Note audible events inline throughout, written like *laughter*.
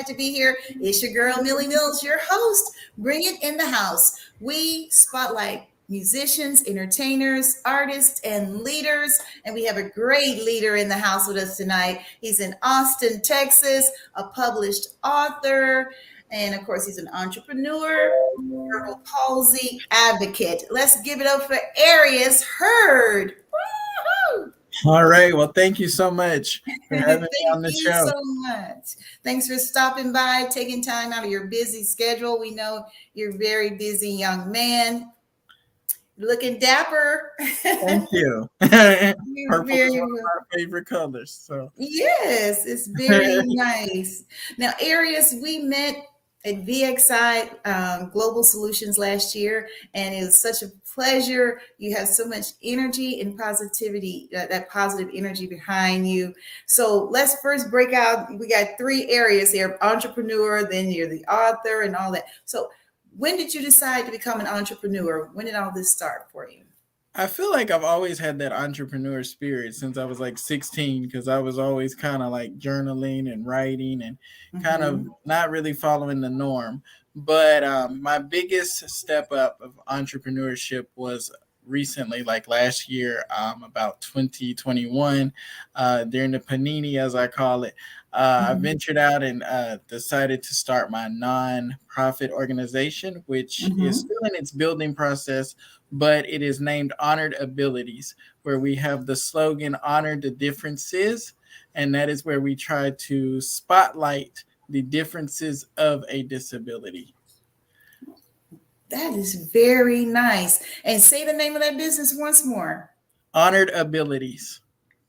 excited to be here. It's your girl, Millie Mills, your host. Bring it in the house. We spotlight musicians, entertainers, artists, and leaders. And we have a great leader in the house with us tonight. He's in Austin, Texas, a published author. And of course, he's an entrepreneur, cerebral palsy advocate. Let's give it up for Arius Heard. All right. Well, thank you so much *laughs* for having me on the show. Thank you so much. Thanks for stopping by, taking time out of your busy schedule. We know you're a very busy young man. Looking dapper. Thank you. *laughs* *laughs* Purple is one of our favorite colors. So yes, it's very nice. Now, Arius, we met at VXI um, Global Solutions last year, and it was such a pleasure. You have so much energy and positivity, uh, that positive energy behind you. So let's first break out. We got three areas here entrepreneur, then you're the author, and all that. So, when did you decide to become an entrepreneur? When did all this start for you? I feel like I've always had that entrepreneur spirit since I was like 16 because I was always kind of like journaling and writing and mm-hmm. kind of not really following the norm. But um, my biggest step up of entrepreneurship was recently, like last year, um, about 2021, uh, during the panini, as I call it. Uh, mm-hmm. I ventured out and uh, decided to start my non-profit organization, which mm-hmm. is still in its building process, but it is named Honored Abilities, where we have the slogan "Honor the Differences," and that is where we try to spotlight the differences of a disability. That is very nice. And say the name of that business once more. Honored Abilities.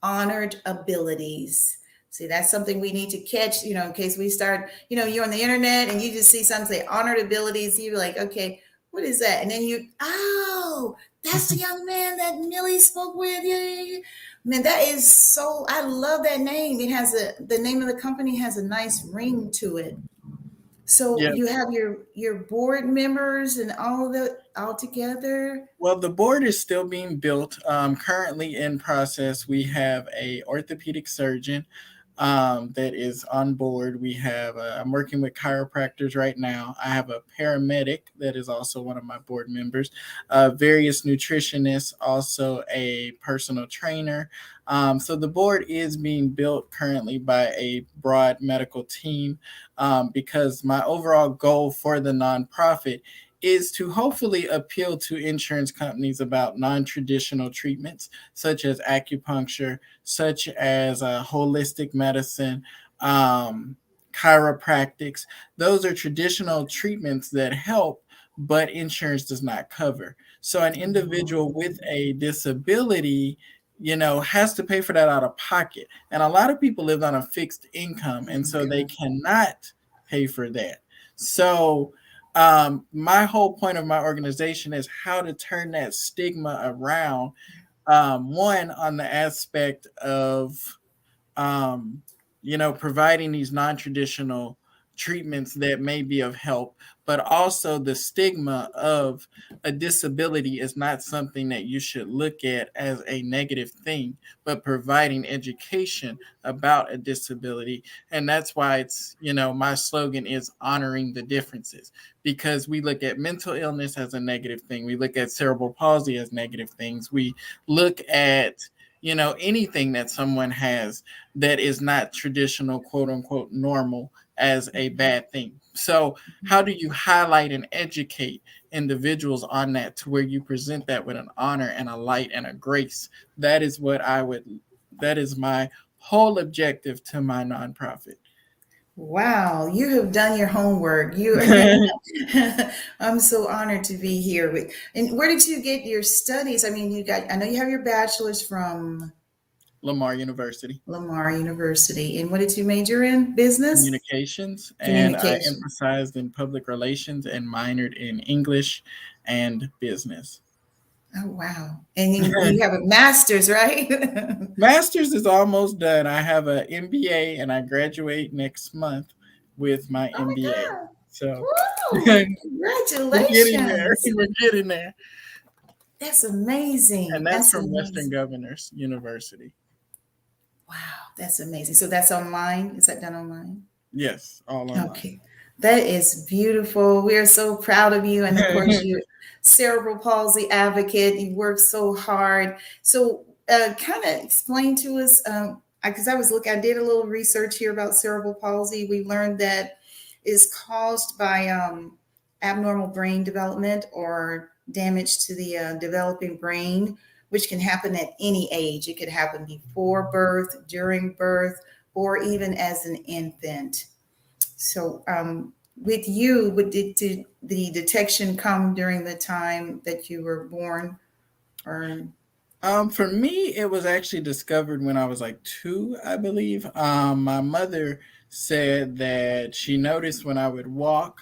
Honored Abilities. See, that's something we need to catch, you know, in case we start, you know, you're on the internet and you just see something say honored abilities. You're like, okay, what is that? And then you, oh, that's the *laughs* young man that Millie spoke with. Yeah, yeah, yeah. Man, that is so, I love that name. It has a, the name of the company has a nice ring to it. So yeah. you have your your board members and all of it all together. Well, the board is still being built. Um, currently in process, we have a orthopedic surgeon, um, that is on board. We have, uh, I'm working with chiropractors right now. I have a paramedic that is also one of my board members, uh, various nutritionists, also a personal trainer. Um, so the board is being built currently by a broad medical team um, because my overall goal for the nonprofit is to hopefully appeal to insurance companies about non-traditional treatments such as acupuncture such as uh, holistic medicine um, chiropractics. Those are traditional treatments that help but insurance does not cover. So an individual with a disability you know has to pay for that out of pocket. And a lot of people live on a fixed income and so they cannot pay for that. So um, my whole point of my organization is how to turn that stigma around. Um, one on the aspect of, um, you know, providing these non-traditional treatments that may be of help, but also the stigma of a disability is not something that you should look at as a negative thing, but providing education about a disability. And that's why it's, you know, my slogan is honoring the differences because we look at mental illness as a negative thing, we look at cerebral palsy as negative things, we look at you know anything that someone has that is not traditional quote unquote normal as a bad thing. So, how do mm-hmm. you highlight and educate individuals on that to where you present that with an honor and a light and a grace? That is what I would, that is my whole objective to my nonprofit. Wow, you have done your homework. You, *laughs* I'm so honored to be here. With, and where did you get your studies? I mean, you got. I know you have your bachelor's from Lamar University. Lamar University. And what did you major in? Business? Communications. And I emphasized in public relations and minored in English and business. Oh wow! And you, you have a *laughs* master's, right? *laughs* master's is almost done. I have an MBA, and I graduate next month with my oh MBA. My so, congratulations! *laughs* We're getting there. We're getting there. That's amazing. And that's, That's from amazing. Western Governors University. Wow, that's amazing. So that's online. Is that done online? Yes, all online. Okay. That is beautiful. We are so proud of you. And of course, *laughs* you cerebral palsy advocate. You work so hard. So uh, kind of explain to us, because um, I I was looking, I did a little research here about cerebral palsy. We learned that is caused by um, abnormal brain development or damage to the uh, developing brain, which can happen at any age. It could happen before birth, during birth, or even as an infant. So, um, with you, did, did the detection come during the time that you were born, or? Um, for me, it was actually discovered when I was like two, I believe. Um, my mother said that she noticed when I would walk,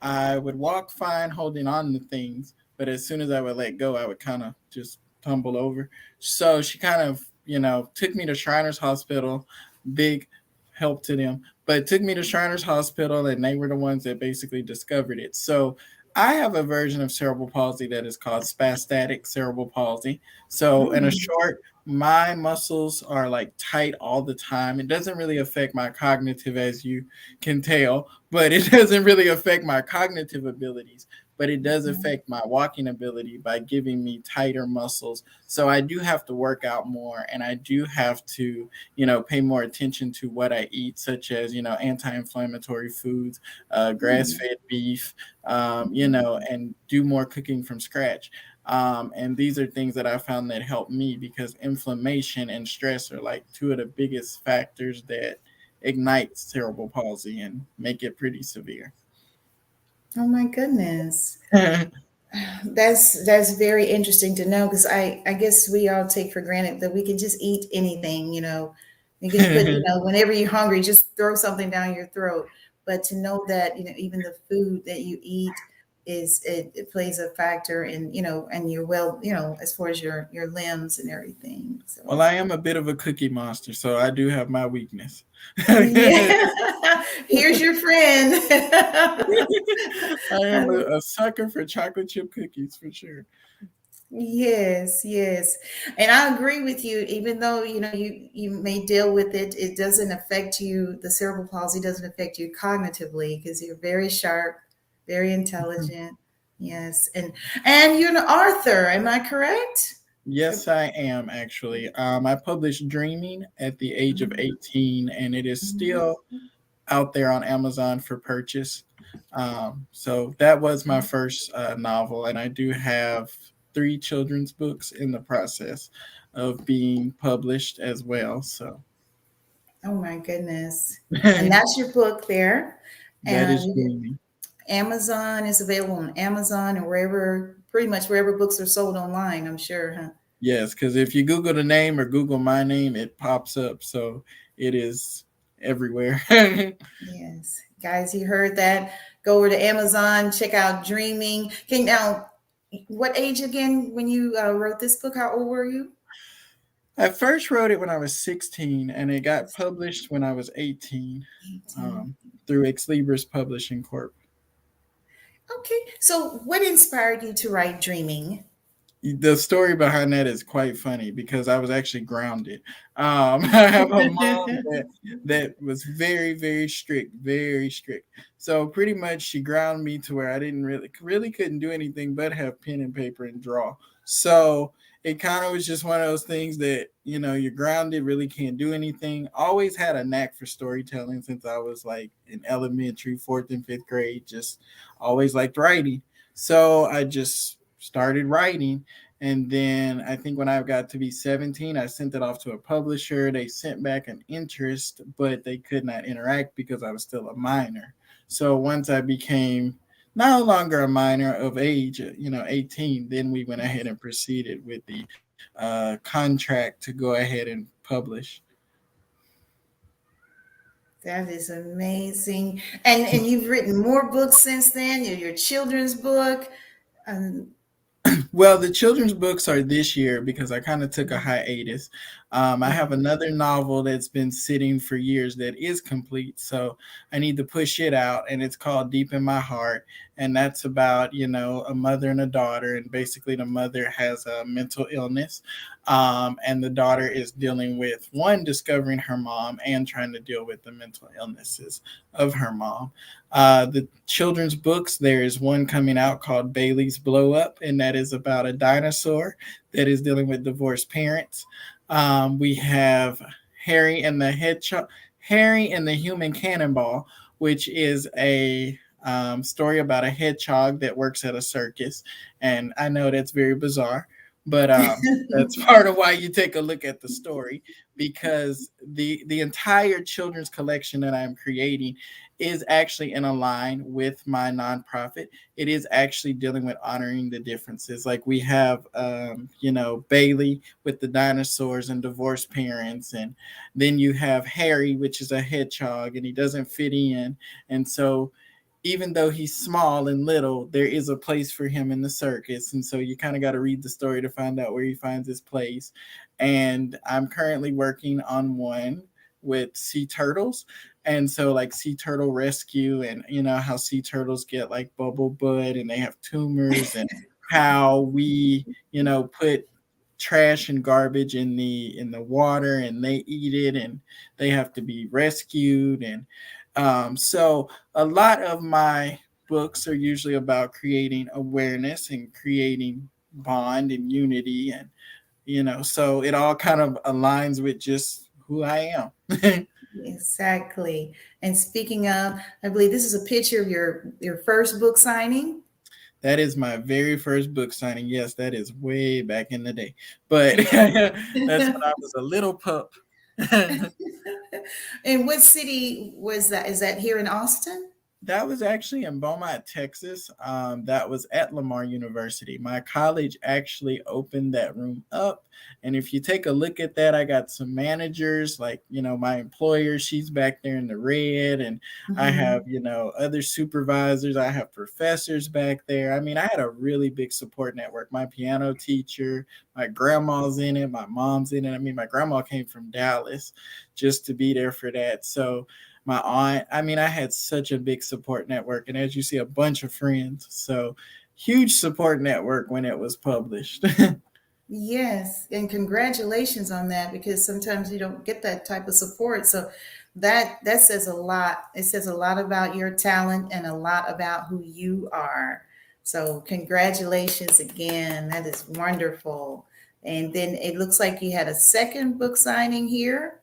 I would walk fine holding on to things, but as soon as I would let go, I would kind of just tumble over. So she kind of, you know, took me to Shriners Hospital, big help to them, but took me to Shriners Hospital and they were the ones that basically discovered it. So I have a version of cerebral palsy that is called spastic cerebral palsy. So, mm-hmm. in a short, my muscles are like tight all the time. It doesn't really affect my cognitive, as you can tell, but it *laughs* doesn't really affect my cognitive abilities but it does affect my walking ability by giving me tighter muscles. So I do have to work out more and I do have to, you know, pay more attention to what I eat, such as, you know, anti inflammatory foods, uh, grass fed beef, um, you know, and do more cooking from scratch. Um, and these are things that I found that help me because inflammation and stress are like two of the biggest factors that ignites cerebral palsy and make it pretty severe. Oh my goodness. Mm-hmm. that's that's very interesting to know because I I guess we all take for granted that we can just eat anything, you know. You can put, you mm-hmm. know, whenever you're hungry, just throw something down your throat. But to know that, you know, even the food that you eat is it, it plays a factor in, you know, and you're well, you know, as far as your your limbs and everything. So. Well, I am a bit of a cookie monster, so I do have my weakness. *laughs* Here's your friend. *laughs* I am a, a, sucker for chocolate chip cookies for sure. Yes, yes. And I agree with you, even though you know you you may deal with it, it doesn't affect you, the cerebral palsy doesn't affect you cognitively because you're very sharp, very mm-hmm. intelligent. Mm-hmm. Yes. And and you're an author, am I correct? Yes, I am actually. Um, I published Dreaming at the age of mm-hmm. 18, and it is still out there on Amazon for purchase. Um, so that was my first uh, novel, and I do have three children's books in the process of being published as well. So, oh my goodness! *laughs* and that's your book there. And that is Dreaming. Amazon is available on Amazon and wherever, pretty much wherever books are sold online. I'm sure, huh? Yes, because if you Google the name or Google my name, it pops up. So it is everywhere. *laughs* yes, guys, you heard that. Go over to Amazon, check out Dreaming. Okay, now, what age again when you uh, wrote this book? How old were you? I first wrote it when I was 16, and it got published when I was 18, 18. Um, through Xlibris Publishing Corp. Okay, so what inspired you to write Dreaming? the story behind that is quite funny because I was actually grounded. Um, *laughs* I have a mom *laughs* that, that was very, very strict, very strict. So pretty much she grounded me to where I didn't really, really couldn't do anything but have pen and paper and draw. So it kind of was just one of those things that you know you're grounded, really can't do anything. Always had a knack for storytelling since I was like in elementary, fourth and fifth grade. Just always liked writing. So I just started writing. And then I think when I got to be 17, I sent it off to a publisher. They sent back an interest, but they could not interact because I was still a minor. So once I became no longer a minor of age, you know, 18, then we went ahead and proceeded with the uh, contract to go ahead and publish. That is amazing. And and you've written more books since then. Your, your children's book. Um, well, the children's books are this year because I kind of took a hiatus. Um, I have another novel that's been sitting for years that is complete, so I need to push it out, and it's called Deep in My Heart. and that's about you know a mother and a daughter, and basically the mother has a mental illness, um, and the daughter is dealing with one discovering her mom and trying to deal with the mental illnesses of her mom. Uh, the children's books there is one coming out called Bailey's Blow Up, and that is about a dinosaur that is dealing with divorced parents. Um, we have Harry and the Hedgehog, Harry and the Human Cannonball, which is a um, story about a hedgehog that works at a circus. And I know that's very bizarre, but um, *laughs* that's part of why you take a look at the story because the the entire children's collection that I'm creating is actually in a line with my nonprofit. It is actually dealing with honoring the differences. Like we have, um, you know, Bailey with the dinosaurs and divorced parents, and then you have Harry, which is a hedgehog, and he doesn't fit in, and so even though he's small and little, there is a place for him in the circus. And so you kind of got to read the story to find out where he finds his place. And I'm currently working on one with sea turtles. And so, like sea turtle rescue, and you know how sea turtles get like bubble butt and they have tumors, and *laughs* how we, you know, put trash and garbage in the in the water and they eat it and they have to be rescued. And um, so a lot of my books are usually about creating awareness and creating bond and unity and you know so it all kind of aligns with just who i am *laughs* exactly. And speaking of i believe this is a picture of your your first book signing. That is my very first book signing. Yes that is way back in the day. But *laughs* that's when i was a little pup. *laughs* *laughs* And what city was that? Is that here in Austin? That was actually in Beaumont, Texas. Um, that was at Lamar University. My college actually opened that room up. And if you take a look at that, I got some managers, like, you know, my employer, she's back there in the red. And mm-hmm. I have, you know, other supervisors. I have professors back there. I mean, I had a really big support network. My piano teacher, my grandma's in it, my mom's in it. I mean, my grandma came from Dallas just to be there for that. So, my aunt. I mean, I had such a big support network, and as you see, a bunch of friends. So huge support network when it was published. *laughs* yes, and congratulations on that because sometimes you don't get that type of support. So that that says a lot. It says a lot about your talent and a lot about who you are. So congratulations again. That is wonderful. And then it looks like you had a second book signing here.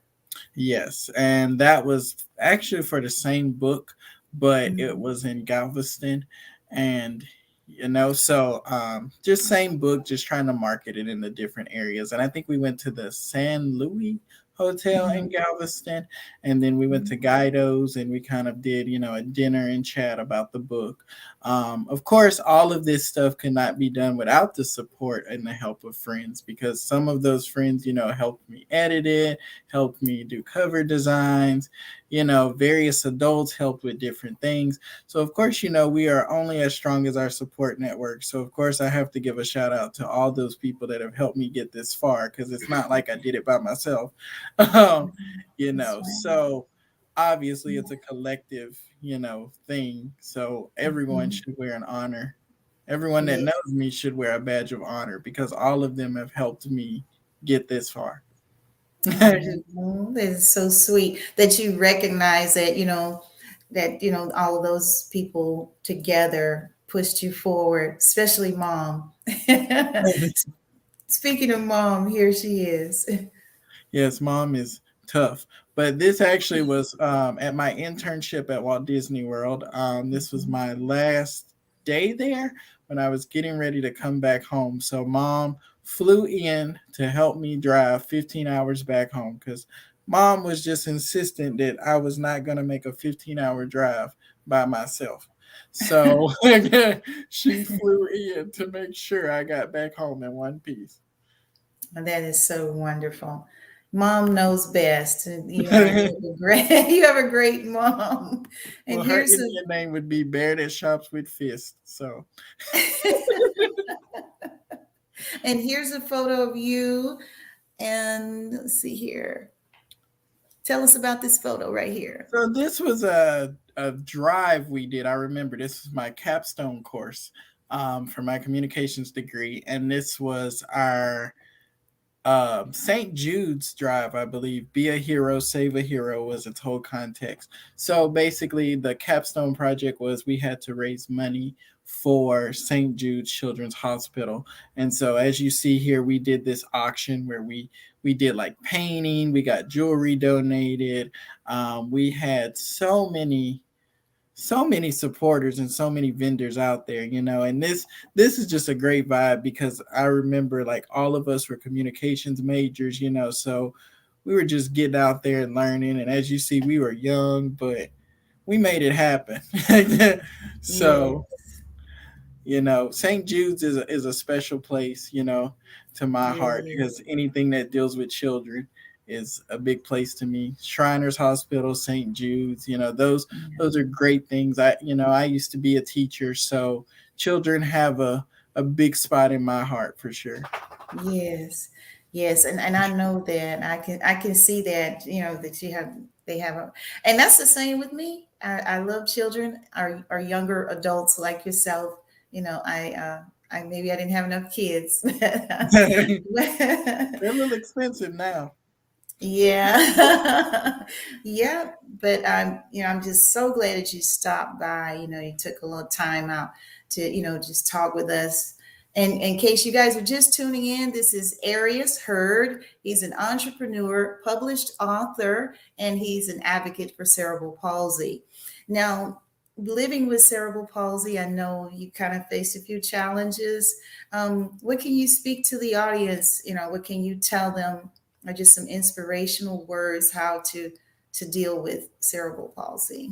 Yes, and that was actually for the same book, but mm-hmm. it was in Galveston, and you know, so um, just same book, just trying to market it in the different areas. And I think we went to the San Luis Hotel mm-hmm. in Galveston, and then we went to mm-hmm. Guido's and we kind of did, you know, a dinner and chat about the book. Um, of course, all of this stuff could not be done without the support and the help of friends because some of those friends, you know, helped me edit it, helped me do cover designs, you know, various adults helped with different things. So, of course, you know, we are only as strong as our support network. So, of course, I have to give a shout out to all those people that have helped me get this far because it's not like I did it by myself, *laughs* um, you know. So, obviously, it's a collective, you know, thing. So, everyone mm-hmm. should wear an honor. Everyone that knows me should wear a badge of honor because all of them have helped me get this far. *laughs* that is so sweet that you recognize that, you know, that, you know, all of those people together pushed you forward, especially mom. *laughs* Speaking of mom, here she is. Yes, mom is tough. But this actually was um, at my internship at Walt Disney World. Um, this was my last day there when I was getting ready to come back home. So, mom flew in to help me drive 15 hours back home because mom was just insistent that I was not going to make a 15 hour drive by myself. So *laughs* she flew in to make sure I got back home in one piece. That is so wonderful. Mom knows best. You have a *laughs* great, *laughs* you have a great mom. And well, here's her a, name would be Bear that shops with fists. So *laughs* and here's a photo of you. And let's see here. Tell us about this photo right here. So this was a a drive we did. I remember this was my capstone course um, for my communications degree, and this was our um, St. Jude's Drive, I believe. Be a hero, save a hero was its whole context. So basically, the capstone project was we had to raise money for St. Jude's Children's Hospital. And so as you see here, we did this auction where we we did like painting, we got jewelry donated. Um, we had so many so many supporters and so many vendors out there you know and this this is just a great vibe because i remember like all of us were communications majors you know so we were just getting out there and learning and as you see we were young but we made it happen *laughs* so yes. you know st jude's is a, is a special place you know to my yes. heart because anything that deals with children is a big place to me. Shriners Hospital, St. Jude's, you know, those yeah. those are great things. I you know, I used to be a teacher, so children have a a big spot in my heart for sure. Yes. Yes, and, and I know that I can I can see that, you know, that you have they have a and that's the same with me. I, I love children or, or younger adults like yourself. You know, I uh I maybe I didn't have enough kids. *laughs* *laughs* They're a little expensive now. Yeah. *laughs* yeah. But I'm, you know, I'm just so glad that you stopped by. You know, you took a little time out to, you know, just talk with us. And in case you guys are just tuning in, this is Arius Heard. He's an entrepreneur, published author, and he's an advocate for cerebral palsy. Now, living with cerebral palsy, I know you kind of face a few challenges. Um, what can you speak to the audience? You know, what can you tell them or just some inspirational words how to to deal with cerebral palsy?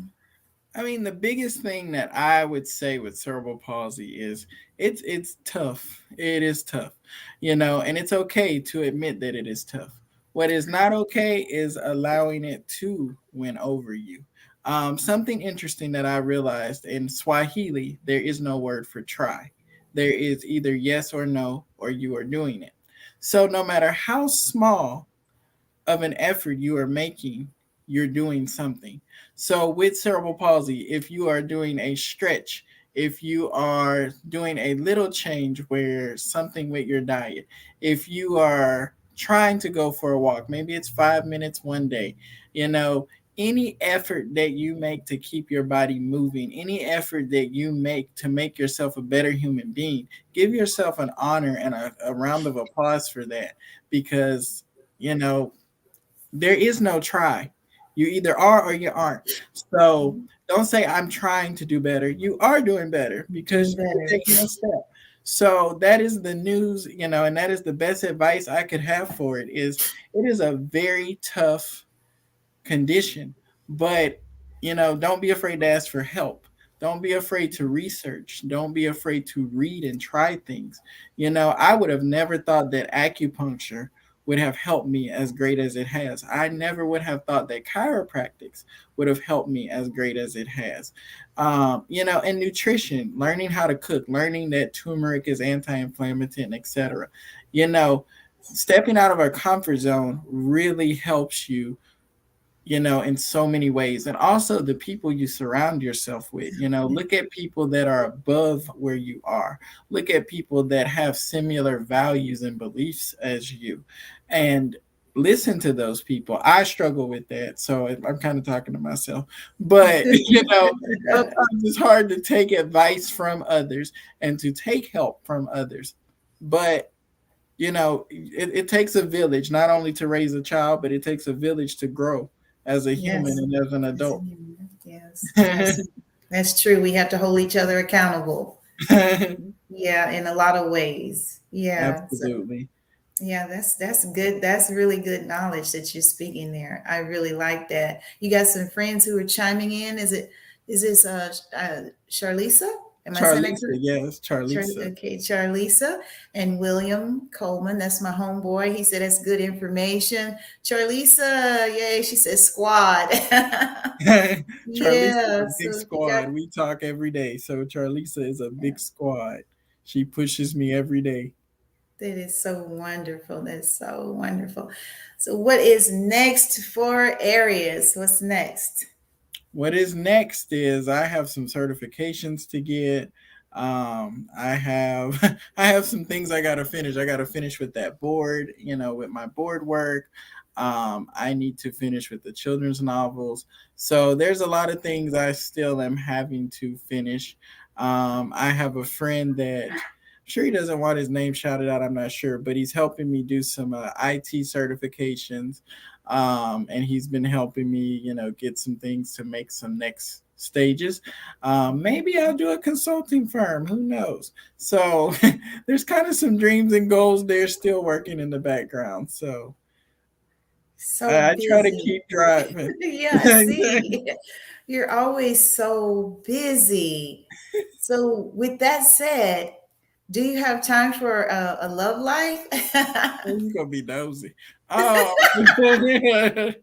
I mean, the biggest thing that I would say with cerebral palsy is it's it's tough. It is tough, you know, and it's okay to admit that it is tough. What is not okay is allowing it to win over you. Um, something interesting that I realized in Swahili, there is no word for try. There is either yes or no, or you are doing it. So no matter how small of an effort you are making, you're doing something. So with cerebral palsy, if you are doing a stretch, if you are doing a little change where something with your diet, if you are trying to go for a walk, maybe it's five minutes one day, you know, any effort that you make to keep your body moving, any effort that you make to make yourself a better human being, give yourself an honor and a, a round of applause for that because, you know, there is no try. You either are or you aren't. So don't say, I'm trying to do better. You are doing better because better. you're taking a step. So that is the news, you know, and that is the best advice I could have for it is it is a very tough condition. But, you know, don't be afraid to ask for help. Don't be afraid to research. Don't be afraid to read and try things. You know, I would have never thought that acupuncture would have helped me as great as it has. I never would have thought that chiropractics would have helped me as great as it has. Um, you know, and nutrition, learning how to cook, learning that turmeric is anti-inflammatory, etc. You know, stepping out of our comfort zone really helps you you know, in so many ways. And also the people you surround yourself with, you know, look at people that are above where you are, look at people that have similar values and beliefs as you, and listen to those people. I struggle with that. So I'm kind of talking to myself, but *laughs* you know, sometimes it's hard to take advice from others and to take help from others. But you know, it, it takes a village not only to raise a child, but it takes a village to grow as a human yes. and as an adult. Yes, that's, *laughs* that's true. We have to hold each other accountable. *laughs* yeah, in a lot of ways. Yeah, absolutely. So, yeah, that's that's good. That's really good knowledge that you're speaking there. I really like that. You got some friends who are chiming in. Is it is this uh, uh Charlisa? Am Charlisa, yes, Charlisa. Char- okay, Charlisa and William Coleman. That's my homeboy. He said that's good information. Charlisa, yay! She says squad. *laughs* Charlisa, yeah, big so squad. Got- we talk every day. So Charlisa is a big yeah. squad. She pushes me every day. That is so wonderful. That's so wonderful. So, what is next for Arius? What's next? What is next is I have some certifications to get. Um, I have *laughs* I have some things I gotta finish. I gotta finish with that board, you know, with my board work. Um, I need to finish with the children's novels. So there's a lot of things I still am having to finish. Um, I have a friend that I'm sure he doesn't want his name shouted out. I'm not sure, but he's helping me do some uh, IT certifications, um, and he's been helping me, you know, get some things to make some next stages. Um, maybe I'll do a consulting firm. Who knows? So *laughs* there's kind of some dreams and goals there still working in the background. So So I, I try to keep driving. *laughs* *laughs* yeah, see. You're always so busy. So, with that said, do you have time for a, a love life? You're gonna be nosy. *laughs* Um,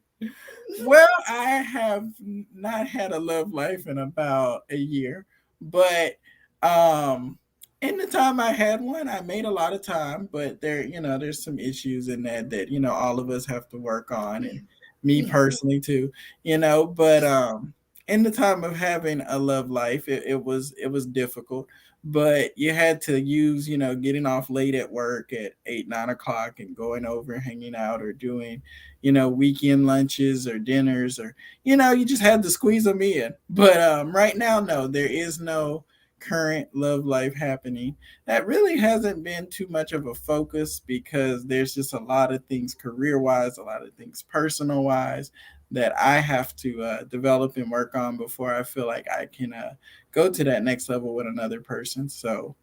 well, I have not had a love life in about a year, but um, in the time I had one, I made a lot of time. But there, you know, there's some issues in that that you know all of us have to work on, and me personally too. You know, but um, in the time of having a love life, it, it was it was difficult but you had to use, you know, getting off late at work at eight, nine o'clock and going over hanging out or doing, you know, weekend lunches or dinners or, you know, you just had to squeeze them in. But um, right now, no, there is no current love life happening. That really hasn't been too much of a focus because there's just a lot of things career wise, a lot of things personal wise that I have to uh, develop and work on before I feel like I can uh, go to that next level with another person. So,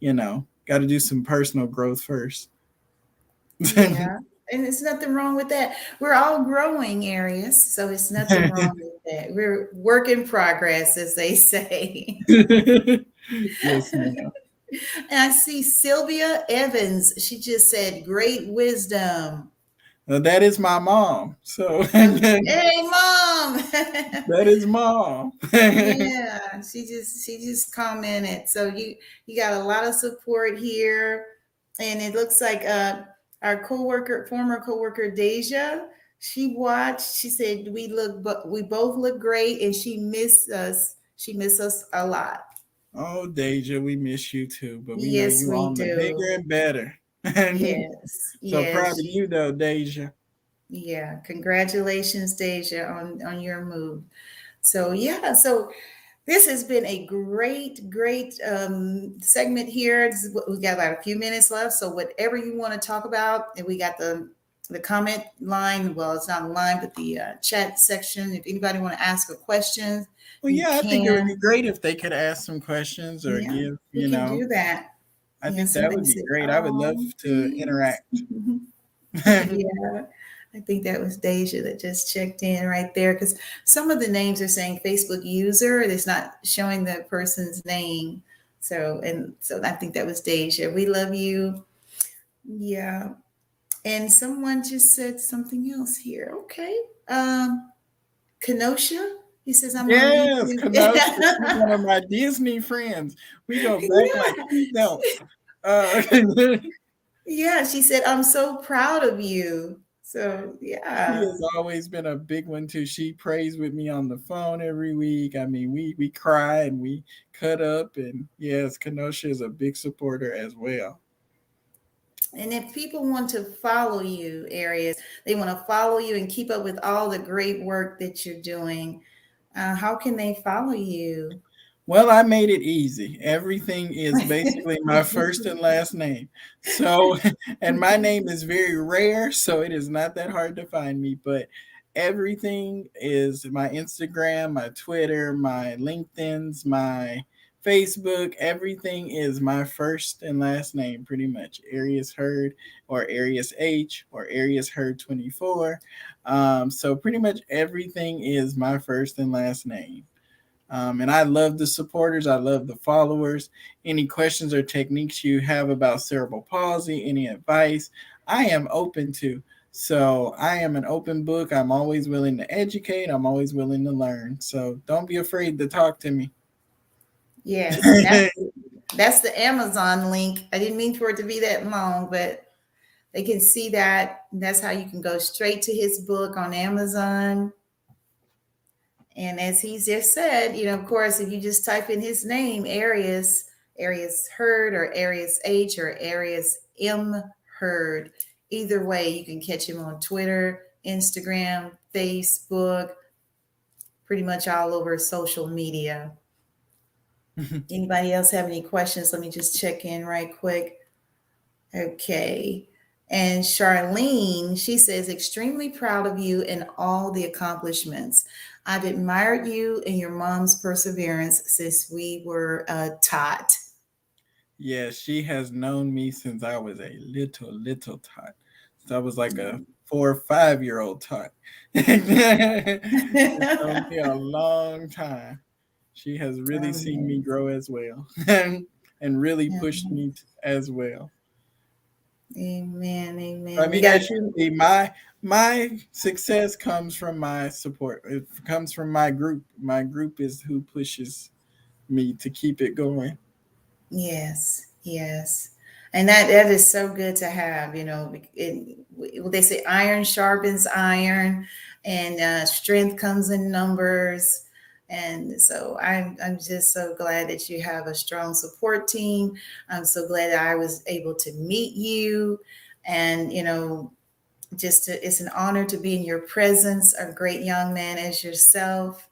you know, got to do some personal growth first. yeah. *laughs* And there's nothing wrong with that. We're all growing areas, so it's nothing *laughs* wrong with that. We're work in progress, as they *laughs* say. yes, ma'am. And I see Sylvia Evans. She just said, "Great wisdom." That is my mom. So *laughs* Hey, mom. *laughs* that is mom. *laughs* yeah, she just she just commented. So you you got a lot of support here, and it looks like uh our coworker, former coworker Deja, she watched. She said we look, but we both look great, and she missed us. She missed us a lot. oh, Deja, we miss you too, but we Yes, know we you on the do. bigger and better. *laughs* Yes, so yes. proud of you though, Deja. Yeah, congratulations, Deja, on on your move. So yeah, so this has been a great, great um, segment here. This is what- We got about a few minutes left, so whatever you want to talk about, and we got the the comment line. Well, it's not a line, but the uh, chat section. If anybody want to ask a question, Well, yeah, I think it would be great if they could ask some questions or Yeah, give, you can know, do that. I Yeah, think that would be great. I would love "Oh, to please." interact. *laughs* *laughs* yeah, I think that was Deja that just checked in right there because some of the names are saying Facebook user, it's not showing the person's name. So, and so I think that was Deja. We love you. Yeah. And someone just said something else here. Okay. Um, Kenosha, he says, I'm Yes, YouTube." Kenosha, *laughs* one of my Disney friends. We go *laughs* back like *laughs* don't. Uh, yeah, she said, I'm so proud of you. So, she yeah. has always been a big one too. She prays with me on the phone every week. I mean, we we cry and we cut up, and yes, Kenosha is a big supporter as well. And if people want to follow you, Arius, they want to follow you and keep up with all the great work that you're doing. Uh, how can they follow you? Well, I made it easy. Everything is *laughs* basically my first and last name. So, *laughs* and my name is very rare, so it is not that hard to find me. But everything is my Instagram, my Twitter, my LinkedIn's, my Facebook, everything is my first and last name, pretty much. Arius Heard or Arius H or Arius Heard 24. Um, so, pretty much everything is my first and last name. Um, and I love the supporters. I love the followers. Any questions or techniques you have about cerebral palsy, any advice, I am open to. So I am an open book. I'm always willing to educate. I'm always willing to learn. So don't be afraid to talk to me. Yes, *laughs* that's, that's the Amazon link. I didn't mean for it to be that long, but they can see that. That's how you can go straight to his book on Amazon. And as he just said, you know, of course, if you just type in his name, Arius, Arius Heard or Arius H or Arius M Heard, either way, you can catch him on Twitter, Instagram, Facebook, pretty much all over social media. Anybody else have any questions? Let me just check in right quick. Okay. And Charlene, she says, extremely proud of you and all the accomplishments. I've admired you and your mom's perseverance since we were uh, taught. Yeah, she has known me since I was a little, little tot. So I was like a four or five year old tot. *laughs* it's known me a long time. She has really seen me grow as well *laughs* and really pushed me as well. Amen. Amen. I mean, actually, my my success comes from my support. It comes from my group. My group is who pushes me to keep it going. Yes, yes, and that that is so good to have. You know, it, they say iron sharpens iron, and uh, strength comes in numbers. And so I'm I'm just so glad that you have a strong support team. I'm so glad that I was able to meet you, and you know, just to, it's an honor to be in your presence, a great young man as yourself.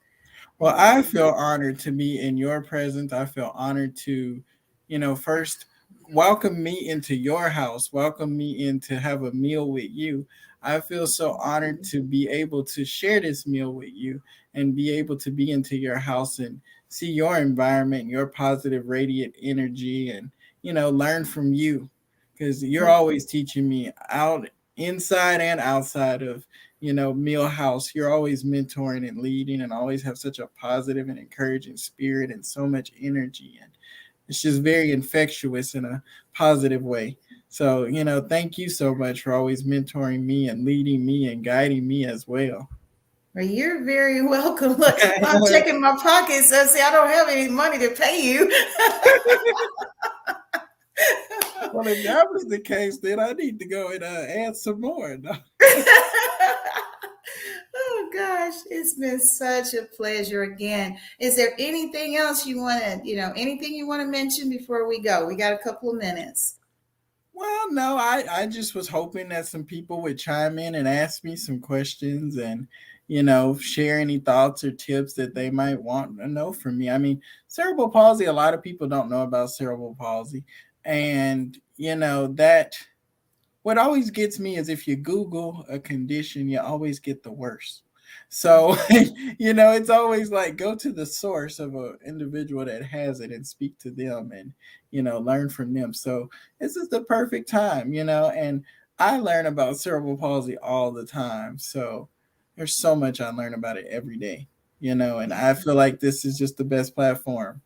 Well, I feel honored to be in your presence. I feel honored to, you know, first welcome me into your house, welcome me in to have a meal with you. I feel so honored to be able to share this meal with you and be able to be into your house and see your environment, your positive, radiant energy, and you know, learn from you. Because you're mm-hmm. always teaching me out inside and outside of you know meal house. You're always mentoring and leading and always have such a positive and encouraging spirit and so much energy and it's just very infectious in a positive way. So you know thank you so much for always mentoring me and leading me and guiding me as well well, you're very *laughs* welcome. *laughs* Look, I'm checking my pockets. I say I don't have any money to pay you. *laughs* well, if that was the case, then I need to go and uh, add some more. Oh gosh, it's been such a pleasure again. Is there anything else you want to, you know, anything you want to mention before we go? We got a couple of minutes. Well, no, I, I just was hoping that some people would chime in and ask me some questions and, you know, share any thoughts or tips that they might want to know from me. I mean, cerebral palsy, a lot of people don't know about cerebral palsy. And, you know, that what always gets me is if you Google a condition, you always get the worst. So, *laughs* you know, it's always like go to the source of an individual that has it and speak to them and, you know, learn from them. So, this is the perfect time, you know, and I learn about cerebral palsy all the time. So, there's so much I learn about it every day, you know, and I mm-hmm. feel like this is just the best platform,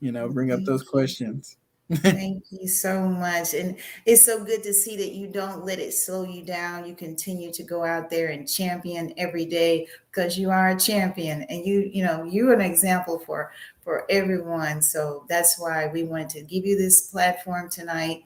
you know, bring up those questions. Thank you so much. And it's so good to see that you don't let it slow you down. You continue to go out there and champion every day because you are a champion and you, you know, you're an example for for everyone. So that's why we wanted to give you this platform tonight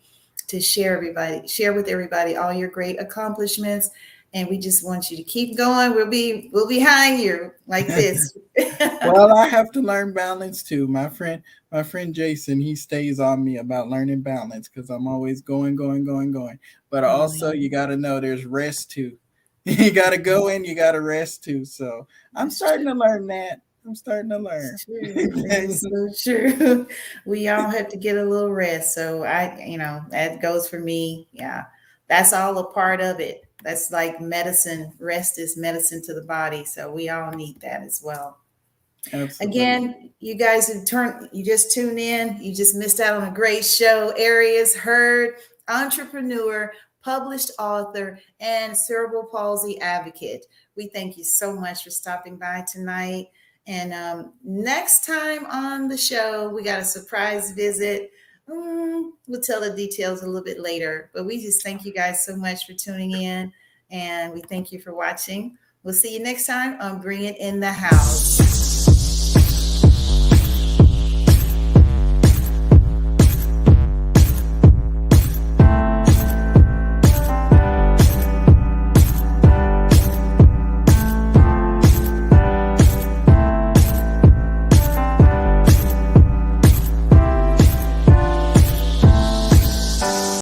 to share everybody, share with everybody all your great accomplishments and we just want you to keep going. We'll be we'll be behind you like *laughs* this. well, I *laughs* have to learn balance too. My friend, my friend Jason, he stays on me about learning balance because I'm always going, going, going, going. But oh, also, you got to know there's rest too. *laughs* you got to go in, you got to rest too. So I'm starting to learn that. I'm starting to learn. It's so true. We all have to get a little rest. So I, you know, that goes for me. Yeah, that's all a part of it that's like medicine. Rest is medicine to the body. So we all need that as well. Absolutely. Again, you guys who turn you just tuned in, you just missed out on a great show. Arius Heard, entrepreneur, published author, and cerebral palsy advocate. We thank you so much for stopping by tonight. And um, next time on the show, we got a surprise visit Mm, we'll tell the details a little bit later. But we just thank you guys so much for tuning in. And we thank you for watching. We'll see you next time on Bring It in the House.